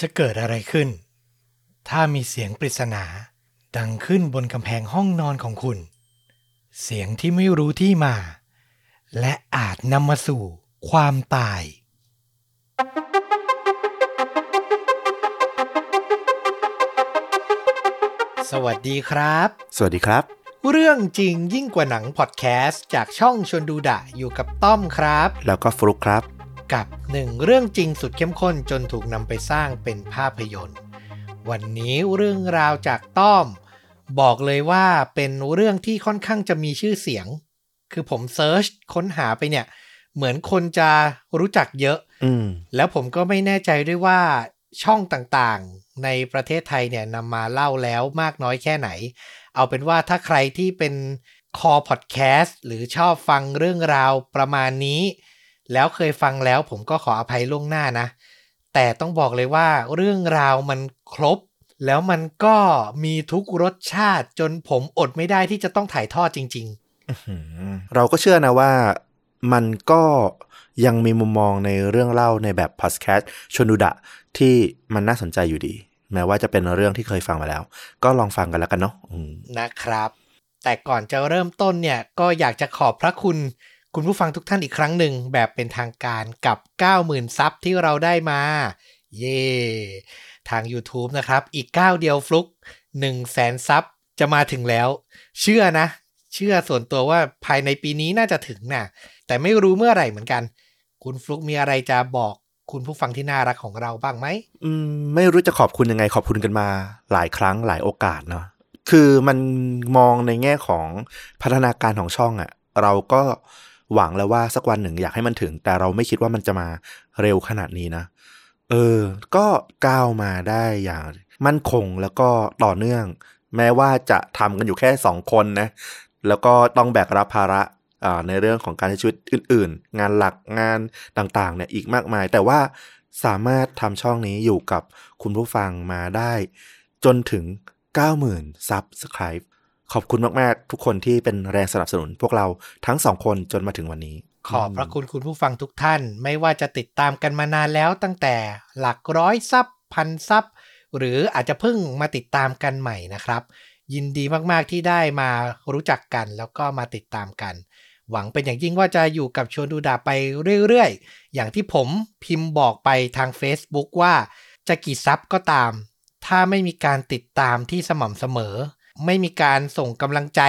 จะเกิดอะไรขึ้น ถ้ามีเสียงปริศนา ดังขึ้นบนกำแพงห้องนอนของคุณ เสียงที่ไม่รู้ที่มา และอาจนำมาสู่ความตาย สวัสดีครับ สวัสดีครับ เรื่องจริงยิ่งกว่าหนังพอดแคสต์จากช่องชวนดูดะอยู่กับต้อมครับ แล้วก็ฟลุกครับ กับหนึ่งเรื่องจริงสุดเข้มข้นจนถูกนำไปสร้างเป็นภาพยนตร์ วันนี้เรื่องราวจากต้อม บอกเลยว่าเป็นเรื่องที่ค่อนข้างจะมีชื่อเสียง คือผมเซิร์ชค้นหาไปเนี่ย เหมือนคนจะรู้จักเยอะอืมแล้วผมก็ไม่แน่ใจด้วยว่าช่องต่างๆในประเทศไทยเนี่ยนำมาเล่าแล้วมากน้อยแค่ไหน เอาเป็นว่าถ้าใครที่เป็นคอพอดแคสต์หรือชอบฟังเรื่องราวประมาณนี้ แล้วเคยฟังแล้วผมก็ขออภัยล่วงหน้านะ แต่ต้องบอกเลยว่าเรื่องราวมันครบ แล้วมันก็มีทุกรสชาติจนผมอดไม่ได้ที่จะต้องถ่ายทอดจริงเราก็เชื่อนะว่ามันก็ยังมีมุมมองในเรื่องเล่าในแบบพอดแคสต์ชนดูดะที่มันน่าสนใจอยู่ดี แม้ว่าจะเป็นเรื่องที่เคยฟังมาแล้ว ก็ลองฟังกันแล้วกันเนาะอืมๆนะครับ แต่ก่อนจะเริ่มต้นเนี่ยก็อยากจะขอบพระคุณ คุณผู้ฟังทุกท่านอีกครั้งหนึ่งแบบเป็นทางการกับ 90,000 ซับที่เราได้มา เย่ทาง YouTube นะครับ อีก 9 เดียวฟลุก 1 0 0 0 0แสนซับจะมาถึงแล้ว เชื่อนะ เชื่อส่วนตัวว่าภายในปีนี้น่าจะถึงนะแต่ไม่รู้เมื่อไหร่เหมือนกัน คุณฟลุกมีอะไรจะบอกคุณผู้ฟังที่น่ารักของเราบ้างไหมอืมไม่รู้จะขอบคุณยังไงขอบคุณกันมา หลายครั้งหลายโอกาสเนาะคือมันมองในแง่ของพัฒนาการของช่องอะ่ะ เราก็ หวังแล้วว่าสักวันหนึ่งอยากให้มันถึง แต่เราไม่คิดว่ามันจะมาเร็วขนาดนี้นะ เออ ก็ก้าวมาได้อย่าง มั่นคงแล้วก็ต่อเนื่อง แม้ว่าจะทำกันอยู่แค่สองคนนะ แล้วก็ต้องแบกรับภาระในเรื่องของการใช้ชีวิตอื่น ๆ งานหลักงานต่างๆเนี่ยอีกมากมาย แต่ว่าสามารถทำช่องนี้อยู่กับคุณผู้ฟังมาได้ จนถึง 90,000 ซับสไคร b e ขอบคุณมาก ๆ ทุกคนที่เป็นแรงสนับสนุน พวกเราทั้งสองคนจนมาถึงวันนี้ ขอบพระคุณคุณผู้ฟังทุกท่าน ไม่ว่าจะติดตามกันมานานแล้วตั้งแต่หลักร้อยซับพันซับหรืออาจจะเพิ่งมาติดตามกันใหม่นะครับ ยินดีมาก ๆ ที่ได้มารู้จักกันแล้วก็มาติดตามกัน หวังเป็นอย่างยิ่งว่าจะอยู่กับชวนดูดาไปเรื่อย ๆ อย่างที่ผมพิมพ์บอกไปทาง Facebook ว่าจะกี่ซับก็ตาม ถ้าไม่มีการติดตามที่สม่ำเสมอ ไม่มีการส่งกำลังใจ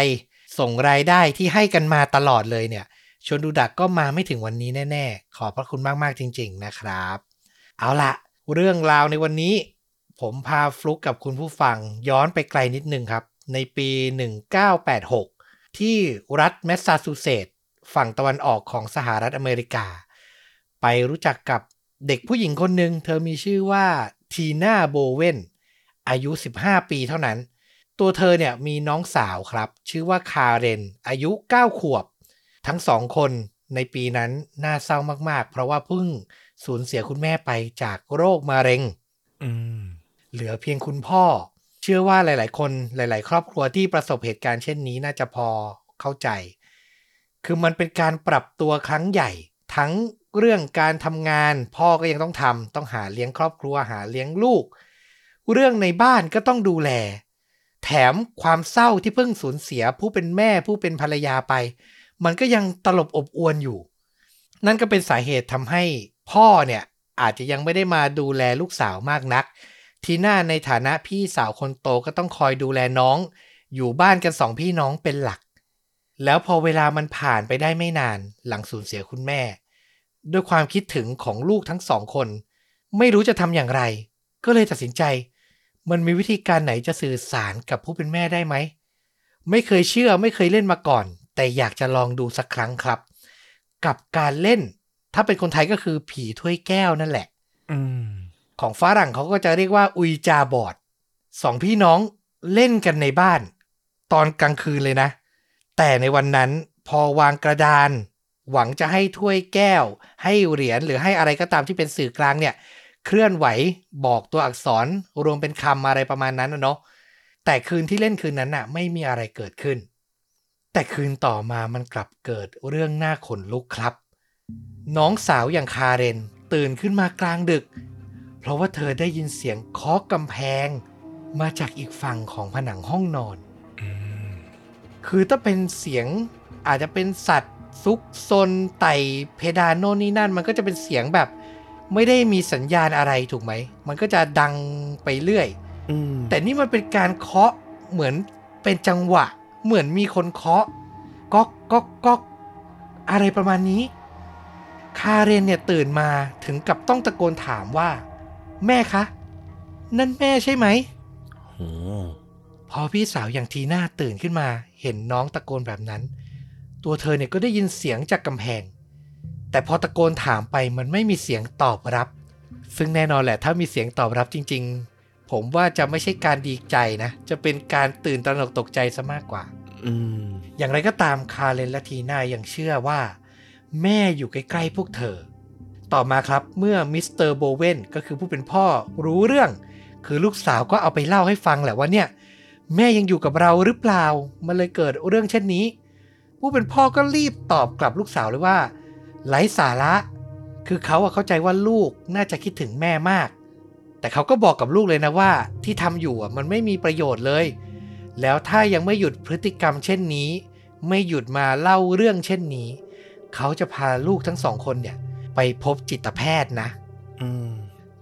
ส่งรายได้ที่ให้กันมาตลอดเลยเนี่ย ชวนดูดักก็มาไม่ถึงวันนี้แน่ๆ ขอบพระคุณมากๆจริง ๆ นะครับ เอาละเรื่องราวในวันนี้ ผมพาฟลุกกับคุณผู้ฟังย้อนไปไกลนิดนึงครับ ในปี 1986 ที่รัฐแมสซาชูเซตส์ฝั่งตะวันออกของสหรัฐอเมริกา ไปรู้จักกับเด็กผู้หญิงคนหนึ่งเธอมีชื่อว่าทีน่าโบเวนอายุ 15 ปีเท่านั้น ตัวเธอเนี่ยมีน้องสาวครับ ชื่อว่าคาเรน อายุ 9 ขวบ ทั้งสองคนในปีนั้นน่าเศร้ามาก ๆ เพราะว่าเพิ่งสูญเสียคุณแม่ไปจากโรคมะเร็งอืมเหลือเพียงคุณพ่อ เชื่อว่าหลาย ๆ คนหลาย ๆ ครอบครัวที่ประสบเหตุการณ์เช่นนี้น่าจะพอเข้าใจ คือมันเป็นการปรับตัวครั้งใหญ่ ทั้งเรื่องการทำงาน พ่อก็ยังต้องทำต้องหาเลี้ยงครอบครัวหาเลี้ยงลูก เรื่องในบ้านก็ต้องดูแล แถมความเศร้าที่เพิ่งสูญเสียผู้เป็นแม่ผู้เป็นภรรยาไป มันก็ยังตลบอบอวนอยู่ นั่นก็เป็นสาเหตุทำให้พ่อเนี่ยอาจจะยังไม่ได้มาดูแลลูกสาวมากนัก ทีน่าในฐานะพี่สาวคนโตก็ต้องคอยดูแลน้อง อยู่บ้านกันสองพี่น้องเป็นหลัก แล้วพอเวลามันผ่านไปได้ไม่นานหลังสูญเสียคุณแม่ ด้วยความคิดถึงของลูกทั้งสองคน ไม่รู้จะทำอย่างไร ก็เลยตัดสินใจ มันมีวิธีการไหนจะสื่อสารกับผู้เป็นแม่ได้ไหม ไม่เคยเชื่อไม่เคยเล่นมาก่อน แต่อยากจะลองดูสักครั้งครับ กับการเล่น ถ้าเป็นคนไทยก็คือผีถ้วยแก้วนั่นแหละอืมของฝรั่งเขาก็จะเรียกว่าอุยจาบอดสองพี่น้องเล่นกันในบ้าน ตอนกลางคืนเลยนะ แต่ในวันนั้นพอวางกระดาน หวังจะให้ถ้วยแก้ว ให้เหรียญหรือให้อะไรก็ตามที่เป็นสื่อกลางเนี่ย เคลื่อนไหวบอกตัวอักษรรวมเป็นคำอะไรประมาณนั้นนะเนาะแต่คืนที่เล่นคืนนั้นน่ะ ไม่มีอะไรเกิดขึ้น แต่คืนต่อมามันกลับเกิดเรื่องน่าขนลุกครับ น้องสาวอย่างคาเรนตื่นขึ้นมากลางดึก เพราะว่าเธอได้ยินเสียงเคาะกำแพง มาจากอีกฝั่งของผนังห้องนอน คือถ้าเป็นเสียงอาจจะเป็นสัตว์ซุกซนไต่เพดานโน่นนี่นั่น มันก็จะเป็นเสียงแบบ ไม่ได้มีสัญญาณอะไรถูกไหม มันก็จะดังไปเรื่อยอืมแต่นี่มันเป็นการเคาะเหมือนเป็นจังหวะ เหมือนมีคนเคาะก๊อกก๊อกก๊อกอะไรประมาณนี้ คาเรนเนี่ยตื่นมาถึงกับต้องตะโกนถามว่า แม่คะ นั่นแม่ใช่ไหมโอ้พอพี่สาวอย่างทีน่าตื่นขึ้นมา เห็นน้องตะโกนแบบนั้น ตัวเธอเนี่ยก็ได้ยินเสียงจากกำแพง แต่พอตะโกนถามไปมันไม่มีเสียงตอบรับ ซึ่งแน่นอนแหละถ้ามีเสียงตอบรับจริง ๆ ผมว่าจะไม่ใช่การดีใจนะ จะเป็นการตื่นตระหนกตกใจซะมากกว่าอืมอย่างไรก็ตามคาเรนและทีน่ายังเชื่อว่า แม่อยู่ใกล้ๆพวกเธอ ต่อมาครับเมื่อมิสเตอร์โบเวนก็คือผู้เป็นพ่อรู้เรื่อง คือลูกสาวก็เอาไปเล่าให้ฟังแหละว่าเนี่ย แม่ยังอยู่กับเราหรือเปล่า มันเลยเกิดเรื่องเช่นนี้ ผู้เป็นพ่อก็รีบตอบกลับลูกสาวเลยว่า ไร้สาระ คือเขาอะเข้าใจว่าลูกน่าจะคิดถึงแม่มาก แต่เขาก็บอกกับลูกเลยนะว่า ที่ทำอยู่อะมันไม่มีประโยชน์เลย แล้วถ้ายังไม่หยุดพฤติกรรมเช่นนี้ ไม่หยุดมาเล่าเรื่องเช่นนี้ เขาจะพาลูกทั้งสองคนเนี่ย ไปพบจิตแพทย์นะอืม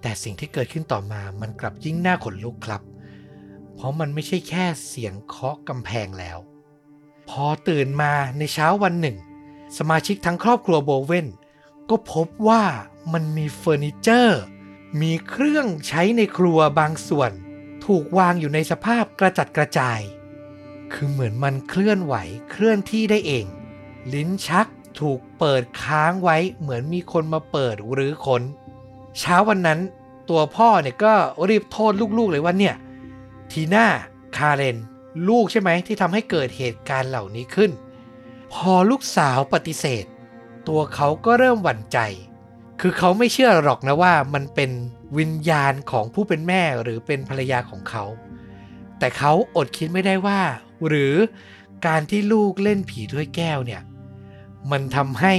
แต่สิ่งที่เกิดขึ้นต่อมามันกลับยิ่งน่าขนลุกครับ เพราะมันไม่ใช่แค่เสียงเคาะกำแพงแล้ว พอตื่นมาในเช้าวันหนึ่ง สมาชิกทั้งครอบครัวโบเวนก็พบว่ามันมีเฟอร์นิเจอร์ มีเครื่องใช้ในครัวบางส่วน ถูกวางอยู่ในสภาพกระจัดกระจาย คือเหมือนมันเคลื่อนไหวเคลื่อนที่ได้เอง ลิ้นชักถูกเปิดค้างไว้เหมือนมีคนมาเปิดหรือค้น เช้าวันนั้นตัวพ่อเนี่ยก็รีบโทษลูกๆเลยว่าเนี่ย ทีน่าคาเรน ลูกใช่ไหมที่ทำให้เกิดเหตุการณ์เหล่านี้ขึ้น พอลูกสาวปฏิเสธ ตัวเขาก็เริ่มหวั่นใจ คือเขาไม่เชื่อหรอกนะว่ามันเป็นวิญญาณของผู้เป็นแม่หรือเป็นภรรยาของเขา แต่เขาอดคิดไม่ได้ว่า หรือการที่ลูกเล่นผีถ้วยแก้วเนี่ย มันทำให้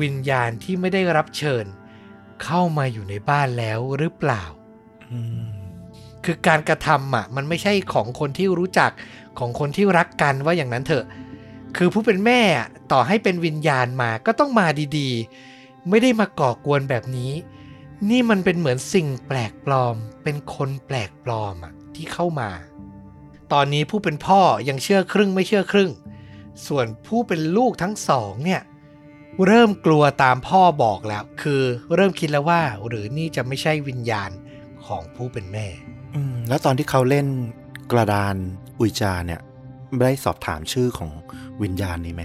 วิญญาณที่ไม่ได้รับเชิญ เข้ามาอยู่ในบ้านแล้วหรือเปล่า คือการกระทำอะมันไม่ใช่ของคนที่รู้จักของคนที่รักกันว่าอย่างนั้นเถอะ คือผู้เป็นแม่ต่อให้เป็นวิญญาณมาก็ต้องมาดีๆ ไม่ได้มาก่อกวนแบบนี้ นี่มันเป็นเหมือนสิ่งแปลกปลอม เป็นคนแปลกปลอมอะที่เข้ามา ตอนนี้ผู้เป็นพ่อยังเชื่อครึ่งไม่เชื่อครึ่ง ส่วนผู้เป็นลูกทั้งสองเนี่ยเริ่มกลัวตามพ่อบอกแล้ว คือเริ่มคิดแล้วว่า หรือนี่จะไม่ใช่วิญญาณของผู้เป็นแม่ อืมแล้วตอนที่เขาเล่นกระดานอุยจาเนี่ย ได้สอบถามชื่อของวิญญาณนี้ไหม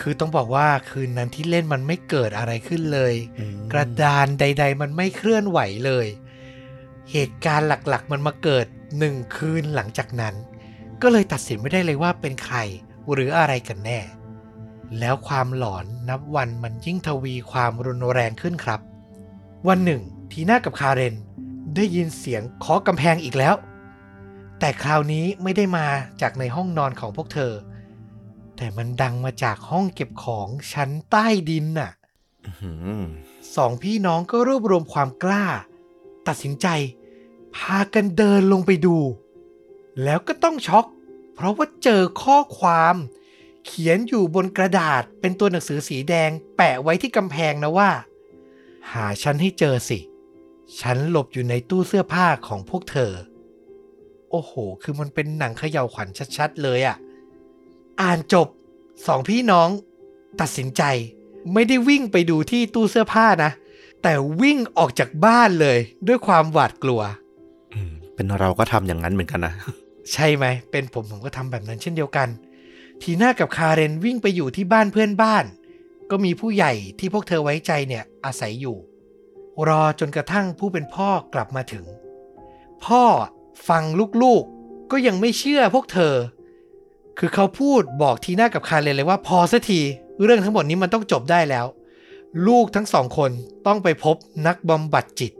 คือต้องบอกว่าคืนนั้นที่เล่นมันไม่เกิดอะไรขึ้นเลยอืมกระดานใด ๆ มันไม่เคลื่อนไหวเลย เหตุการณ์หลักๆ มันมาเกิดหนึ่งคืนหลังจากนั้น ก็เลยตัดสินไม่ได้เลยว่าเป็นใครหรืออะไรกันแน่ แล้วความหลอนนับวันมันยิ่งทวีความรุนแรงขึ้นครับ วันหนึ่ง ทีน่ากับคาเรนได้ยินเสียงเคาะกำแพงอีกแล้ว แต่คราวนี้ไม่ได้มาจากในห้องนอนของพวกเธอ แต่มันดังมาจากห้องเก็บของชั้นใต้ดินน่ะอื้อหือสองพี่น้องก็รวบรวมความกล้า ตัดสินใจ พากันเดินลงไปดู แล้วก็ต้องช็อก เพราะว่าเจอข้อความ เขียนอยู่บนกระดาษเป็นตัวหนังสือสีแดง แปะไว้ที่กำแพงนะว่า หาฉันให้เจอสิ ฉันหลบอยู่ในตู้เสื้อผ้าของพวกเธอ โอ้โห คือมันเป็นหนังเขย่าวขวัญชัด ๆ เลยอะ่ะ อ่านจบสองพี่น้องตัดสินใจ ไม่ได้วิ่งไปดูที่ตู้เสื้อผ้านะ แต่วิ่งออกจากบ้านเลย ด้วยความหวาดกลัวอืมเป็นเราก็ทำอย่างนั้นเหมือนกันนะ ใช่ไหม เป็นผมผมก็ทำแบบนั้นเช่นเดียวกัน ทีน่ากับคาเรนวิ่งไปอยู่ที่บ้านเพื่อนบ้าน ก็มีผู้ใหญ่ที่พวกเธอไว้ใจเนี่ยอาศัยอยู่ รอจนกระทั่งผู้เป็นพ่อกลับมาถึง พ่อ ฟังลูกๆ ก็ยังไม่เชื่อพวกเธอ คือเขาพูดบอกทีน่ากับคาเรนเลยว่าพอสักทีเรื่องทั้งหมดนี้มันต้องจบได้แล้ว ลูกทั้งสองคนต้องไปพบนักบำบัดจิต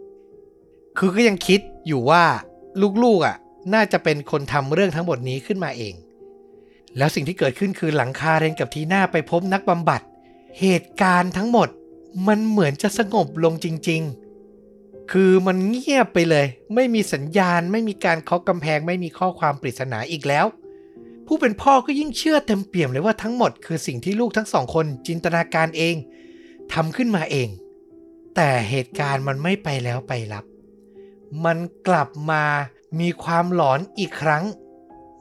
คือก็ยังคิดอยู่ว่าลูกๆอะ น่าจะเป็นคนทำเรื่องทั้งหมดนี้ขึ้นมาเอง แล้วสิ่งที่เกิดขึ้นคือหลังคาเรนกับทีน่าไปพบนักบำบัด เหตุการณ์ทั้งหมดมันเหมือนจะสงบลงจริง ๆ คือมันเงียบไปเลย ไม่มีสัญญาณ ไม่มีการเคาะกำแพง ไม่มีข้อความปริศนาอีกแล้ว ผู้เป็นพ่อก็ยิ่งเชื่อเต็มเปี่ยมเลยว่าทั้งหมดคือสิ่งที่ลูกทั้งสองคนจินตนาการเองทำขึ้นมาเอง แต่เหตุการณ์มันไม่ไปแล้วไปรับ มันกลับมามีความหลอนอีกครั้ง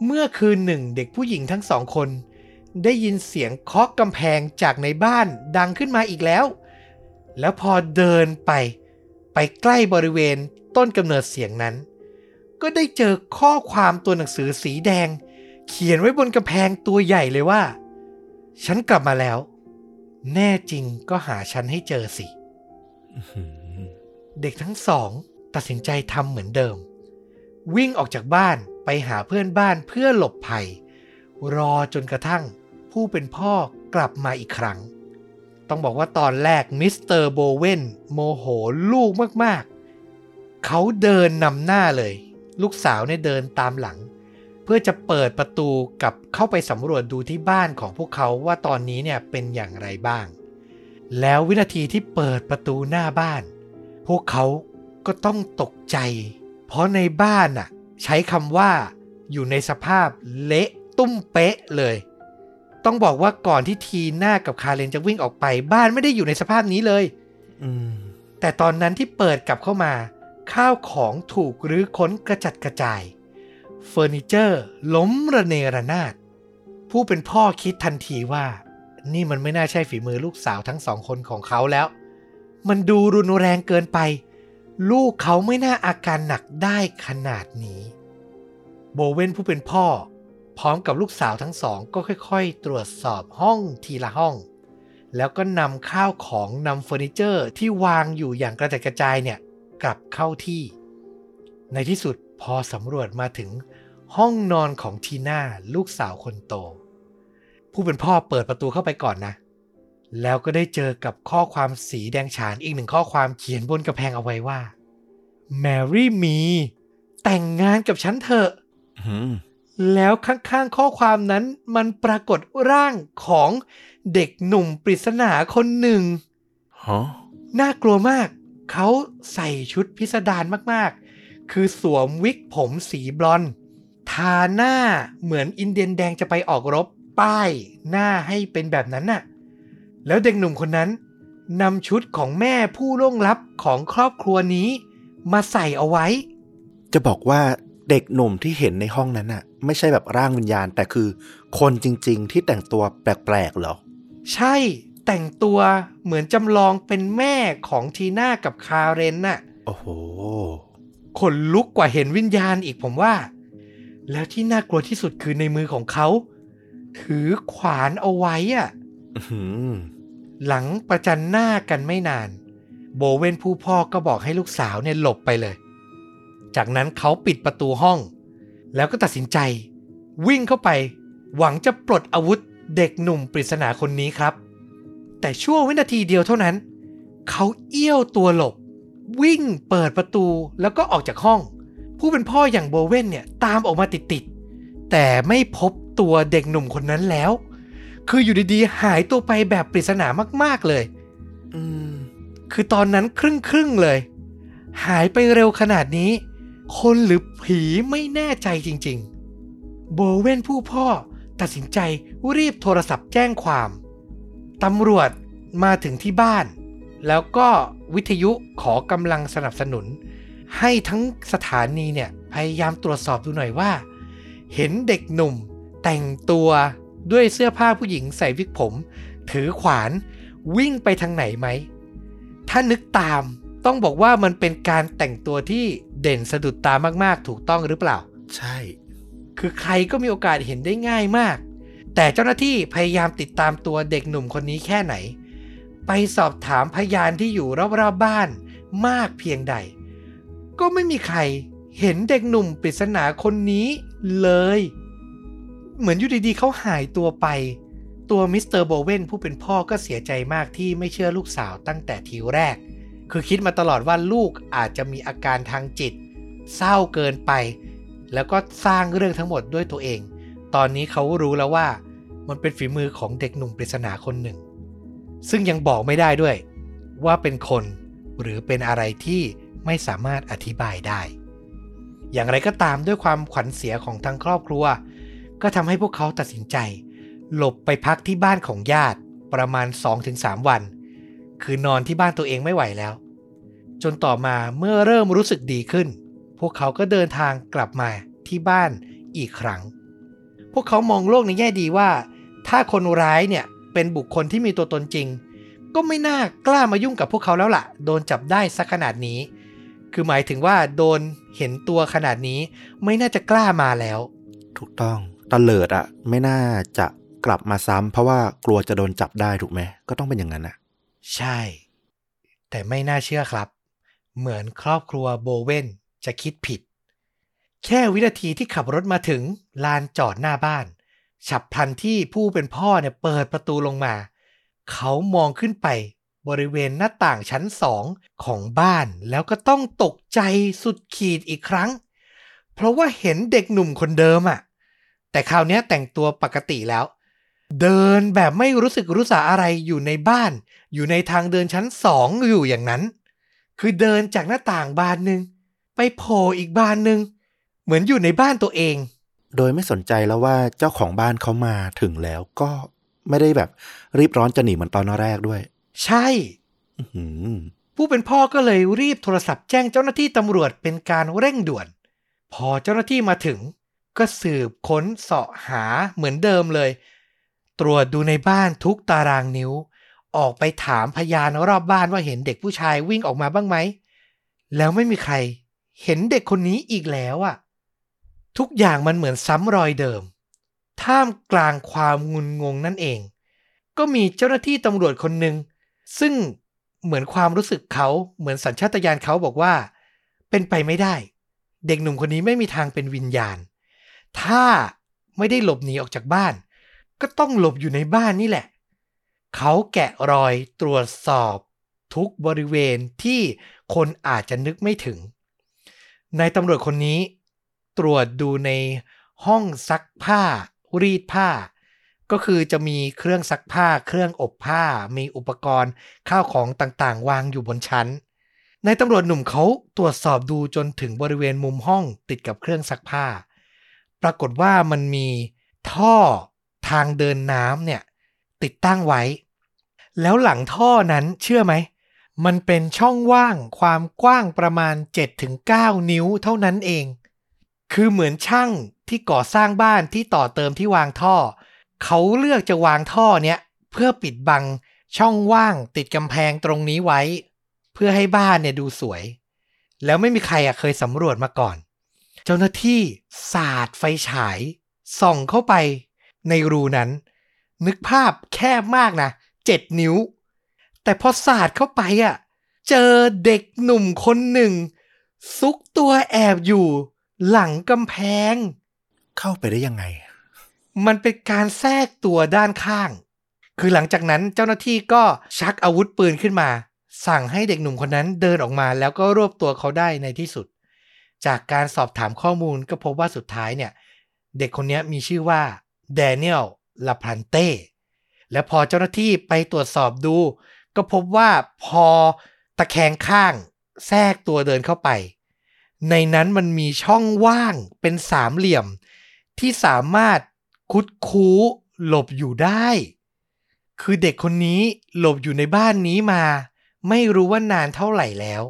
เมื่อคืนหนึ่งเด็กผู้หญิงทั้งสองคน ได้ยินเสียงเคาะกำแพงจากในบ้านดังขึ้นมาอีกแล้ว แล้วพอเดินไป ไปใกล้บริเวณต้นกำเนิดเสียงนั้น ก็ได้เจอข้อความตัวหนังสือสีแดง เขียนไว้บนกำแพงตัวใหญ่เลยว่า ฉันกลับมาแล้ว แน่จริงก็หาฉันให้เจอสิอื้อหือเด็กทั้งสองตัดสินใจทำเหมือนเดิม วิ่งออกจากบ้านไปหาเพื่อนบ้านเพื่อหลบภัย รอจนกระทั่งผู้เป็นพ่อกลับมาอีกครั้ง ต้องบอกว่าตอนแรกมิสเตอร์โบเวนโมโหลูกมากๆ เขาเดินนำหน้าเลย ลูกสาวเนี่ยเดินตามหลัง เพื่อจะเปิดประตูกับเข้าไปสำรวจดูที่บ้านของพวกเขาว่าตอนนี้เนี่ยเป็นอย่างไรบ้าง แล้ววินาทีที่เปิดประตูหน้าบ้าน พวกเขาก็ต้องตกใจ เพราะในบ้านน่ะใช้คำว่าอยู่ในสภาพเละตุ้มเป๊ะเลย ต้องบอกว่าก่อนที่ทีน่ากับคาเรนจะวิ่งออกไป บ้านไม่ได้อยู่ในสภาพนี้เลยอืมแต่ตอนนั้นที่เปิดกลับเข้ามา ข้าวของถูกรื้อค้นกระจัดกระจาย เฟอร์นิเจอร์ ล้มระเนระนาด ผู้เป็นพ่อคิดทันทีว่า นี่มันไม่น่าใช่ฝีมือลูกสาวทั้งสองคนของเขาแล้ว มันดูรุนแรงเกินไป ลูกเขาไม่น่าอาการหนักได้ขนาดนี้ โบเวนผู้เป็นพ่อ พร้อมกับลูกสาวทั้งสองก็ค่อยๆ ตรวจสอบห้องทีละห้อง แล้วก็นำข้าวของนำเฟอร์นิเจอร์ที่วางอยู่อย่างกระจัดกระจายเนี่ยกลับเข้าที่ ในที่สุดพอสำรวจมาถึงห้องนอนของทีน่าลูกสาวคนโต ผู้เป็นพ่อเปิดประตูเข้าไปก่อนนะ แล้วก็ได้เจอกับข้อความสีแดงฉานอีกหนึ่งข้อความเขียนบนกระแพงเอาไว้ว่า Marry me แต่งงานกับฉันเถอะ แล้วข้างๆข้อความนั้นมันปรากฏร่างของเด็กหนุ่มปริศนาคนหนึ่งฮะน่ากลัวมาก เขาใส่ชุดพิสดารมากๆ คือสวมวิกผมสีบลอนด์ทาหน้าเหมือนอินเดียนแดงจะไปออกรบ ป้ายหน้าให้เป็นแบบนั้นน่ะ แล้วเด็กหนุ่มคนนั้นนำชุดของแม่ผู้ล่วงลับของครอบครัวนี้ มาใส่เอาไว้ จะบอกว่า เด็กหนุ่มที่เห็นในห้องนั้นน่ะ ไม่ใช่แบบร่างวิญญาณ แต่คือคนจริง ๆ ที่แต่งตัวแปลกๆเหรอ ใช่แต่งตัวเหมือนจำลองเป็นแม่ของทีน่ากับคาเรนน่ะ โอ้โหขนลุกกว่าเห็นวิญญาณอีกผมว่า แล้วที่น่ากลัวที่สุดคือในมือของเขา ถือขวานเอาไว้อะอื้อหือหลังประจันหน้ากันไม่นาน โบเวนผู้พ่อก็บอกให้ลูกสาวเนี่ยหลบไปเลย จากนั้นเขาปิดประตูห้อง แล้วก็ตัดสินใจ วิ่งเข้าไป หวังจะปลดอาวุธเด็กหนุ่มปริศนาคนนี้ครับ แต่ช่วงวินาทีเดียวเท่านั้น เขาเอี้ยวตัวหลบ วิ่งเปิดประตูแล้วก็ออกจากห้อง ผู้เป็นพ่ออย่างโบเวนเนี่ยตามออกมาติดๆแต่ไม่พบตัวเด็กหนุ่มคนนั้นแล้ว คืออยู่ดีๆ หายตัวไปแบบปริศนามากๆเลย อืมคือตอนนั้นครึ่งครึ่งๆเลย หายไปเร็วขนาดนี้ คนหรือผีไม่แน่ใจจริงๆ โบเวนผู้พ่อตัดสินใจรีบโทรศัพท์แจ้งความตำรวจมาถึงที่บ้าน แล้วก็วิทยุขอกำลังสนับสนุน ให้ทั้งสถานีเนี่ยพยายามตรวจสอบดูหน่อยว่า เห็นเด็กหนุ่มแต่งตัวด้วยเสื้อผ้าผู้หญิงใส่วิกผม ถือขวานวิ่งไปทางไหนไหม ถ้านึกตาม ต้องบอกว่ามันเป็นการแต่งตัวที่เด่นสะดุดตามากๆ ถูกต้องหรือเปล่า ใช่ คือใครก็มีโอกาสเห็นได้ง่ายมาก แต่เจ้าหน้าที่พยายามติดตามตัวเด็กหนุ่มคนนี้แค่ไหน ไปสอบถามพยานที่อยู่รอบๆบ้านมากเพียงใด ก็ไม่มีใครเห็นเด็กหนุ่มปริศนาคนนี้เลย เหมือนอยู่ดีๆเขาหายตัวไป ตัวมิสเตอร์โบเวนผู้เป็นพ่อก็เสียใจมากที่ไม่เชื่อลูกสาวตั้งแต่ทีแรก คือคิดมาตลอดว่าลูกอาจจะมีอาการทางจิต เศร้าเกินไป แล้วก็สร้างเรื่องทั้งหมดด้วยตัวเอง ตอนนี้เขารู้แล้วว่า มันเป็นฝีมือของเด็กหนุ่มปริศนาคนหนึ่ง ซึ่งยังบอกไม่ได้ด้วย ว่าเป็นคนหรือเป็นอะไรที่ไม่สามารถอธิบายได้ อย่างไรก็ตามด้วยความขวัญเสียของทั้งครอบครัว ก็ทำให้พวกเขาตัดสินใจ หลบไปพักที่บ้านของญาติประมาณ 2-3 วัน คือนอนที่บ้านตัวเองไม่ไหวแล้ว จนต่อมาเมื่อเริ่มรู้สึกดีขึ้น พวกเขาก็เดินทางกลับมาที่บ้านอีกครั้ง พวกเขามองโลกในแง่ดีว่า ถ้าคนร้ายเนี่ยเป็นบุคคลที่มีตัวตนจริง ก็ไม่น่ากล้ามายุ่งกับพวกเขาแล้วล่ะ โดนจับได้สักขนาดนี้ คือหมายถึงว่าโดนเห็นตัวขนาดนี้ไม่น่าจะกล้ามาแล้ว ถูกต้องตะเลิดอะไม่น่าจะกลับมาซ้ำเพราะว่ากลัวจะโดนจับได้ถูกไหมก็ต้องเป็นอย่างนั้นอะ ใช่ แต่ไม่น่าเชื่อครับ เหมือนครอบครัวโบเวนจะคิดผิด แค่วินาทีที่ขับรถมาถึงลานจอดหน้าบ้าน ฉับพลันที่ผู้เป็นพ่อเนี่ยเปิดประตูลงมา เขามองขึ้นไปบริเวณหน้าต่างชั้นสองของบ้านแล้วก็ต้องตกใจสุดขีดอีกครั้ง เพราะว่าเห็นเด็กหนุ่มคนเดิมอะแต่คราวนี้แต่งตัวปกติแล้ว เดินแบบไม่รู้สึกรู้สาอะไรอยู่ในบ้าน อยู่ในทางเดินชั้นสองอยู่อย่างนั้น คือเดินจากหน้าต่างบานหนึ่งไปโผล่อีกบานหนึ่งเหมือนอยู่ในบ้านตัวเอง โดยไม่สนใจแล้วว่าเจ้าของบ้านเขามาถึงแล้วก็ไม่ได้แบบรีบร้อนจะหนีเหมือนตอนแรกด้วย ใช่อื้อหือผู้เป็นพ่อก็เลยรีบโทรศัพท์แจ้งเจ้าหน้าที่ตำรวจเป็นการเร่งด่วน พอเจ้าหน้าที่มาถึง ก็สืบค้นเสาะหาเหมือนเดิมเลย ตรวจดูในบ้านทุกตารางนิ้ว ออกไปถามพยานรอบบ้านว่าเห็นเด็กผู้ชายวิ่งออกมาบ้างไหม แล้วไม่มีใคร เห็นเด็กคนนี้อีกแล้วอะทุกอย่างมันเหมือนซ้ำรอยเดิม ท่ามกลางความงุนงงนั่นเอง ก็มีเจ้าหน้าที่ตำรวจคนหนึ่งซึ่งเหมือนความรู้สึกเขาเหมือนสัญชาตญาณเขาบอกว่า เป็นไปไม่ได้ เด็กหนุ่มคนนี้ไม่มีทางเป็นวิญญาณ ถ้าไม่ได้หลบหนีออกจากบ้าน ก็ต้องหลบอยู่ในบ้านนี่แหละ เขาแกะรอยตรวจสอบทุกบริเวณที่คนอาจจะนึกไม่ถึง นายตำรวจคนนี้ ตรวจดูในห้องซักผ้า รีดผ้า ก็คือจะมีเครื่องซักผ้า เครื่องอบผ้า มีอุปกรณ์ข้าวของต่างๆ วางอยู่บนชั้น นายตำรวจหนุ่มเขาตรวจสอบดูจนถึงบริเวณมุมห้องติดกับเครื่องซักผ้า ปรากฏว่ามันมีท่อ ทางเดินน้ำเนี่ย ติดตั้งไว้ แล้วหลังท่อนั้นเชื่อไหม มันเป็นช่องว่างความกว้างประมาณ 7-9 นิ้วเท่านั้นเอง คือเหมือนช่างที่ก่อสร้างบ้านที่ต่อเติมที่วางท่อ เขาเลือกจะวางท่อเนี้ยเพื่อปิดบังช่องว่างติดกำแพงตรงนี้ไว้ เพื่อให้บ้านเนี่ยดูสวย แล้วไม่มีใครอะเคยสำรวจมาก่อน เจ้าหน้าที่สาดไฟฉายส่องเข้าไป ในรูนั้น นึกภาพแคบมากนะเจ็ดนิ้ว แต่พอสาดเข้าไปอะ เจอเด็กหนุ่มคนหนึ่ง ซุกตัวแอบอยู่ หลังกำแพง เข้าไปได้ยังไง มันเป็นการแทรกตัวด้านข้าง คือหลังจากนั้นเจ้าหน้าที่ก็ชักอาวุธปืนขึ้นมา สั่งให้เด็กหนุ่มคนนั้นเดินออกมาแล้วก็รวบตัวเขาได้ในที่สุด จากการสอบถามข้อมูลก็พบว่าสุดท้ายเนี่ย เด็กคนนี้มีชื่อว่า แดเนียลลาพันเต้และพอเจ้าหน้าที่ไปตรวจสอบดู ก็พบว่าพอตะแคงข้างแทรกตัวเดินเข้าไป ในนั้นมันมีช่องว่างเป็นสามเหลี่ยม ที่สามารถคุดคู้หลบอยู่ได้ คือเด็กคนนี้หลบอยู่ในบ้านนี้มา ไม่รู้ว่านานเท่าไหร่แล้ว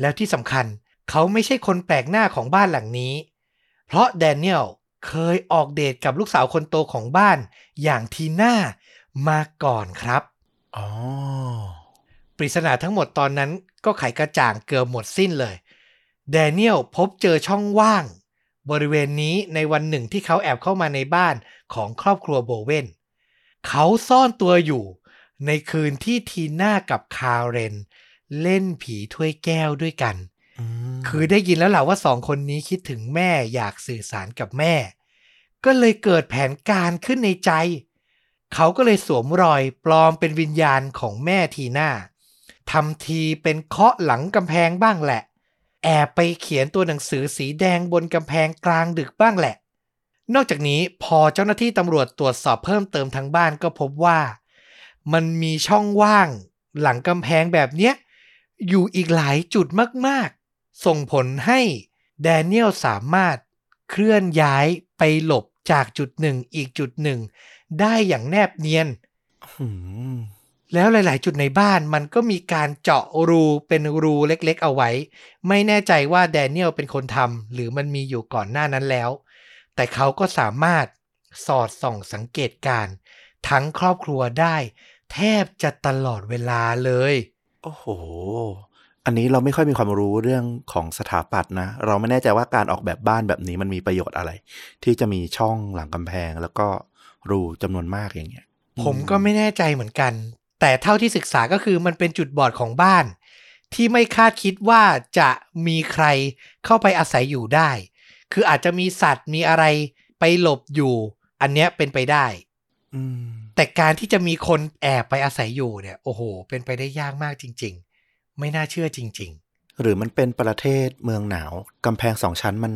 แล้วที่สำคัญเขาไม่ใช่คนแปลกหน้าของบ้านหลังนี้ เพราะแดเนียล เคยออกเดทกับลูกสาวคนโตของบ้าน อย่างทีน่ามาก่อนครับอ๋อปริศนาทั้งหมดตอนนั้นก็ไขกระจ่างเกือบหมดสิ้นเลย แดเนียลพบเจอช่องว่าง บริเวณนี้ในวันหนึ่งที่เขาแอบเข้ามาในบ้านของครอบครัวโบเวนเขาซ่อนตัวอยู่ ในคืนที่ทีน่ากับคาเรน เล่นผีถ้วยแก้วด้วยกันอืม คือได้ยินแล้วแหละว่าสองคนนี้คิดถึงแม่อยากสื่อสารกับแม่ ก็เลยเกิดแผนการขึ้นในใจ เขาก็เลยสวมรอยปลอมเป็นวิญญาณของแม่ทีน่าทำทีเป็นเคาะหลังกำแพงบ้างแหละ แอบไปเขียนตัวหนังสือสีแดงบนกำแพงกลางดึกบ้างแหละ นอกจากนี้พอเจ้าหน้าที่ตำรวจตรวจสอบเพิ่มเติมทั้งบ้านก็พบว่า มันมีช่องว่างหลังกำแพงแบบเนี้ยอยู่อีกหลายจุดมาก ส่งผลให้แดเนียลสามารถเคลื่อนย้ายไปหลบจากจุดหนึ่งอีกจุดหนึ่ง ได้อย่างแนบเนียนอืมแล้วหลาย ๆ จุดในบ้านมันก็มีการเจาะรูเป็นรูเล็ก ๆ เอาไว้ ไม่แน่ใจว่าแดเนียลเป็นคนทำหรือมันมีอยู่ก่อนหน้านั้นแล้ว แต่เขาก็สามารถสอดส่องสังเกตการณ์ทั้งครอบครัวได้ แทบจะตลอดเวลาเลย โอ้โห อันนี้เราไม่ค่อยมีความรู้เรื่องของสถาปัตย์นะ เราไม่แน่ใจว่าการออกแบบบ้านแบบนี้มันมีประโยชน์อะไร ที่จะมีช่องหลังกำแพงแล้วก็รูจำนวนมากอย่างเงี้ย ผมก็ไม่แน่ใจเหมือนกัน แต่เท่าที่ศึกษาก็คือมันเป็นจุดบอดของบ้าน ที่ไม่คาดคิดว่าจะมีใครเข้าไปอาศัยอยู่ได้ คืออาจจะมีสัตว์มีอะไรไปหลบอยู่ อันเนี้ยเป็นไปได้อืมแต่การที่จะมีคนแอบไปอาศัยอยู่เนี่ย โอ้โห เป็นไปได้ยากมากจริงๆ ไม่น่าเชื่อจริงหรือมันเป็นประเทศเมืองหนาวกำแพงสองชั้นมัน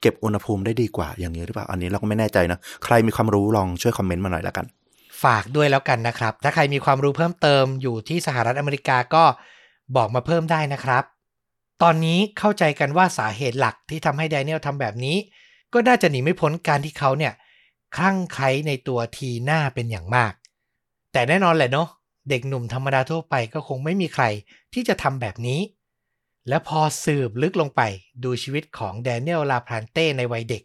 เก็บอุณหภูมิได้ดีกว่าอย่างนี้หรือเปล่า อันนี้เราก็ไม่แน่ใจนะ ใครมีความรู้ลองช่วยคอมเมนต์มาหน่อยละกันๆฝากด้วยแล้วกันนะครับ ถ้าใครมีความรู้เพิ่มเติมอยู่ที่สหรัฐอเมริกาก็บอกมาเพิ่มได้นะครับ ตอนนี้เข้าใจกันว่าสาเหตุหลักที่ทำให้แดเนียลทำแบบนี้ ก็น่าจะหนีไม่พ้นการที่เขาเนี่ยคลั่งไคล้ในตัวทีหน้าเป็นอย่างมาก แต่แน่นอนแหละเนาะ เด็กหนุ่มธรรมดาทั่วไปก็คงไม่มีใครที่จะทำแบบนี้ และพอสืบลึกลงไปดูชีวิตของแดเนียลลาพลานเต้ในวัยเด็ก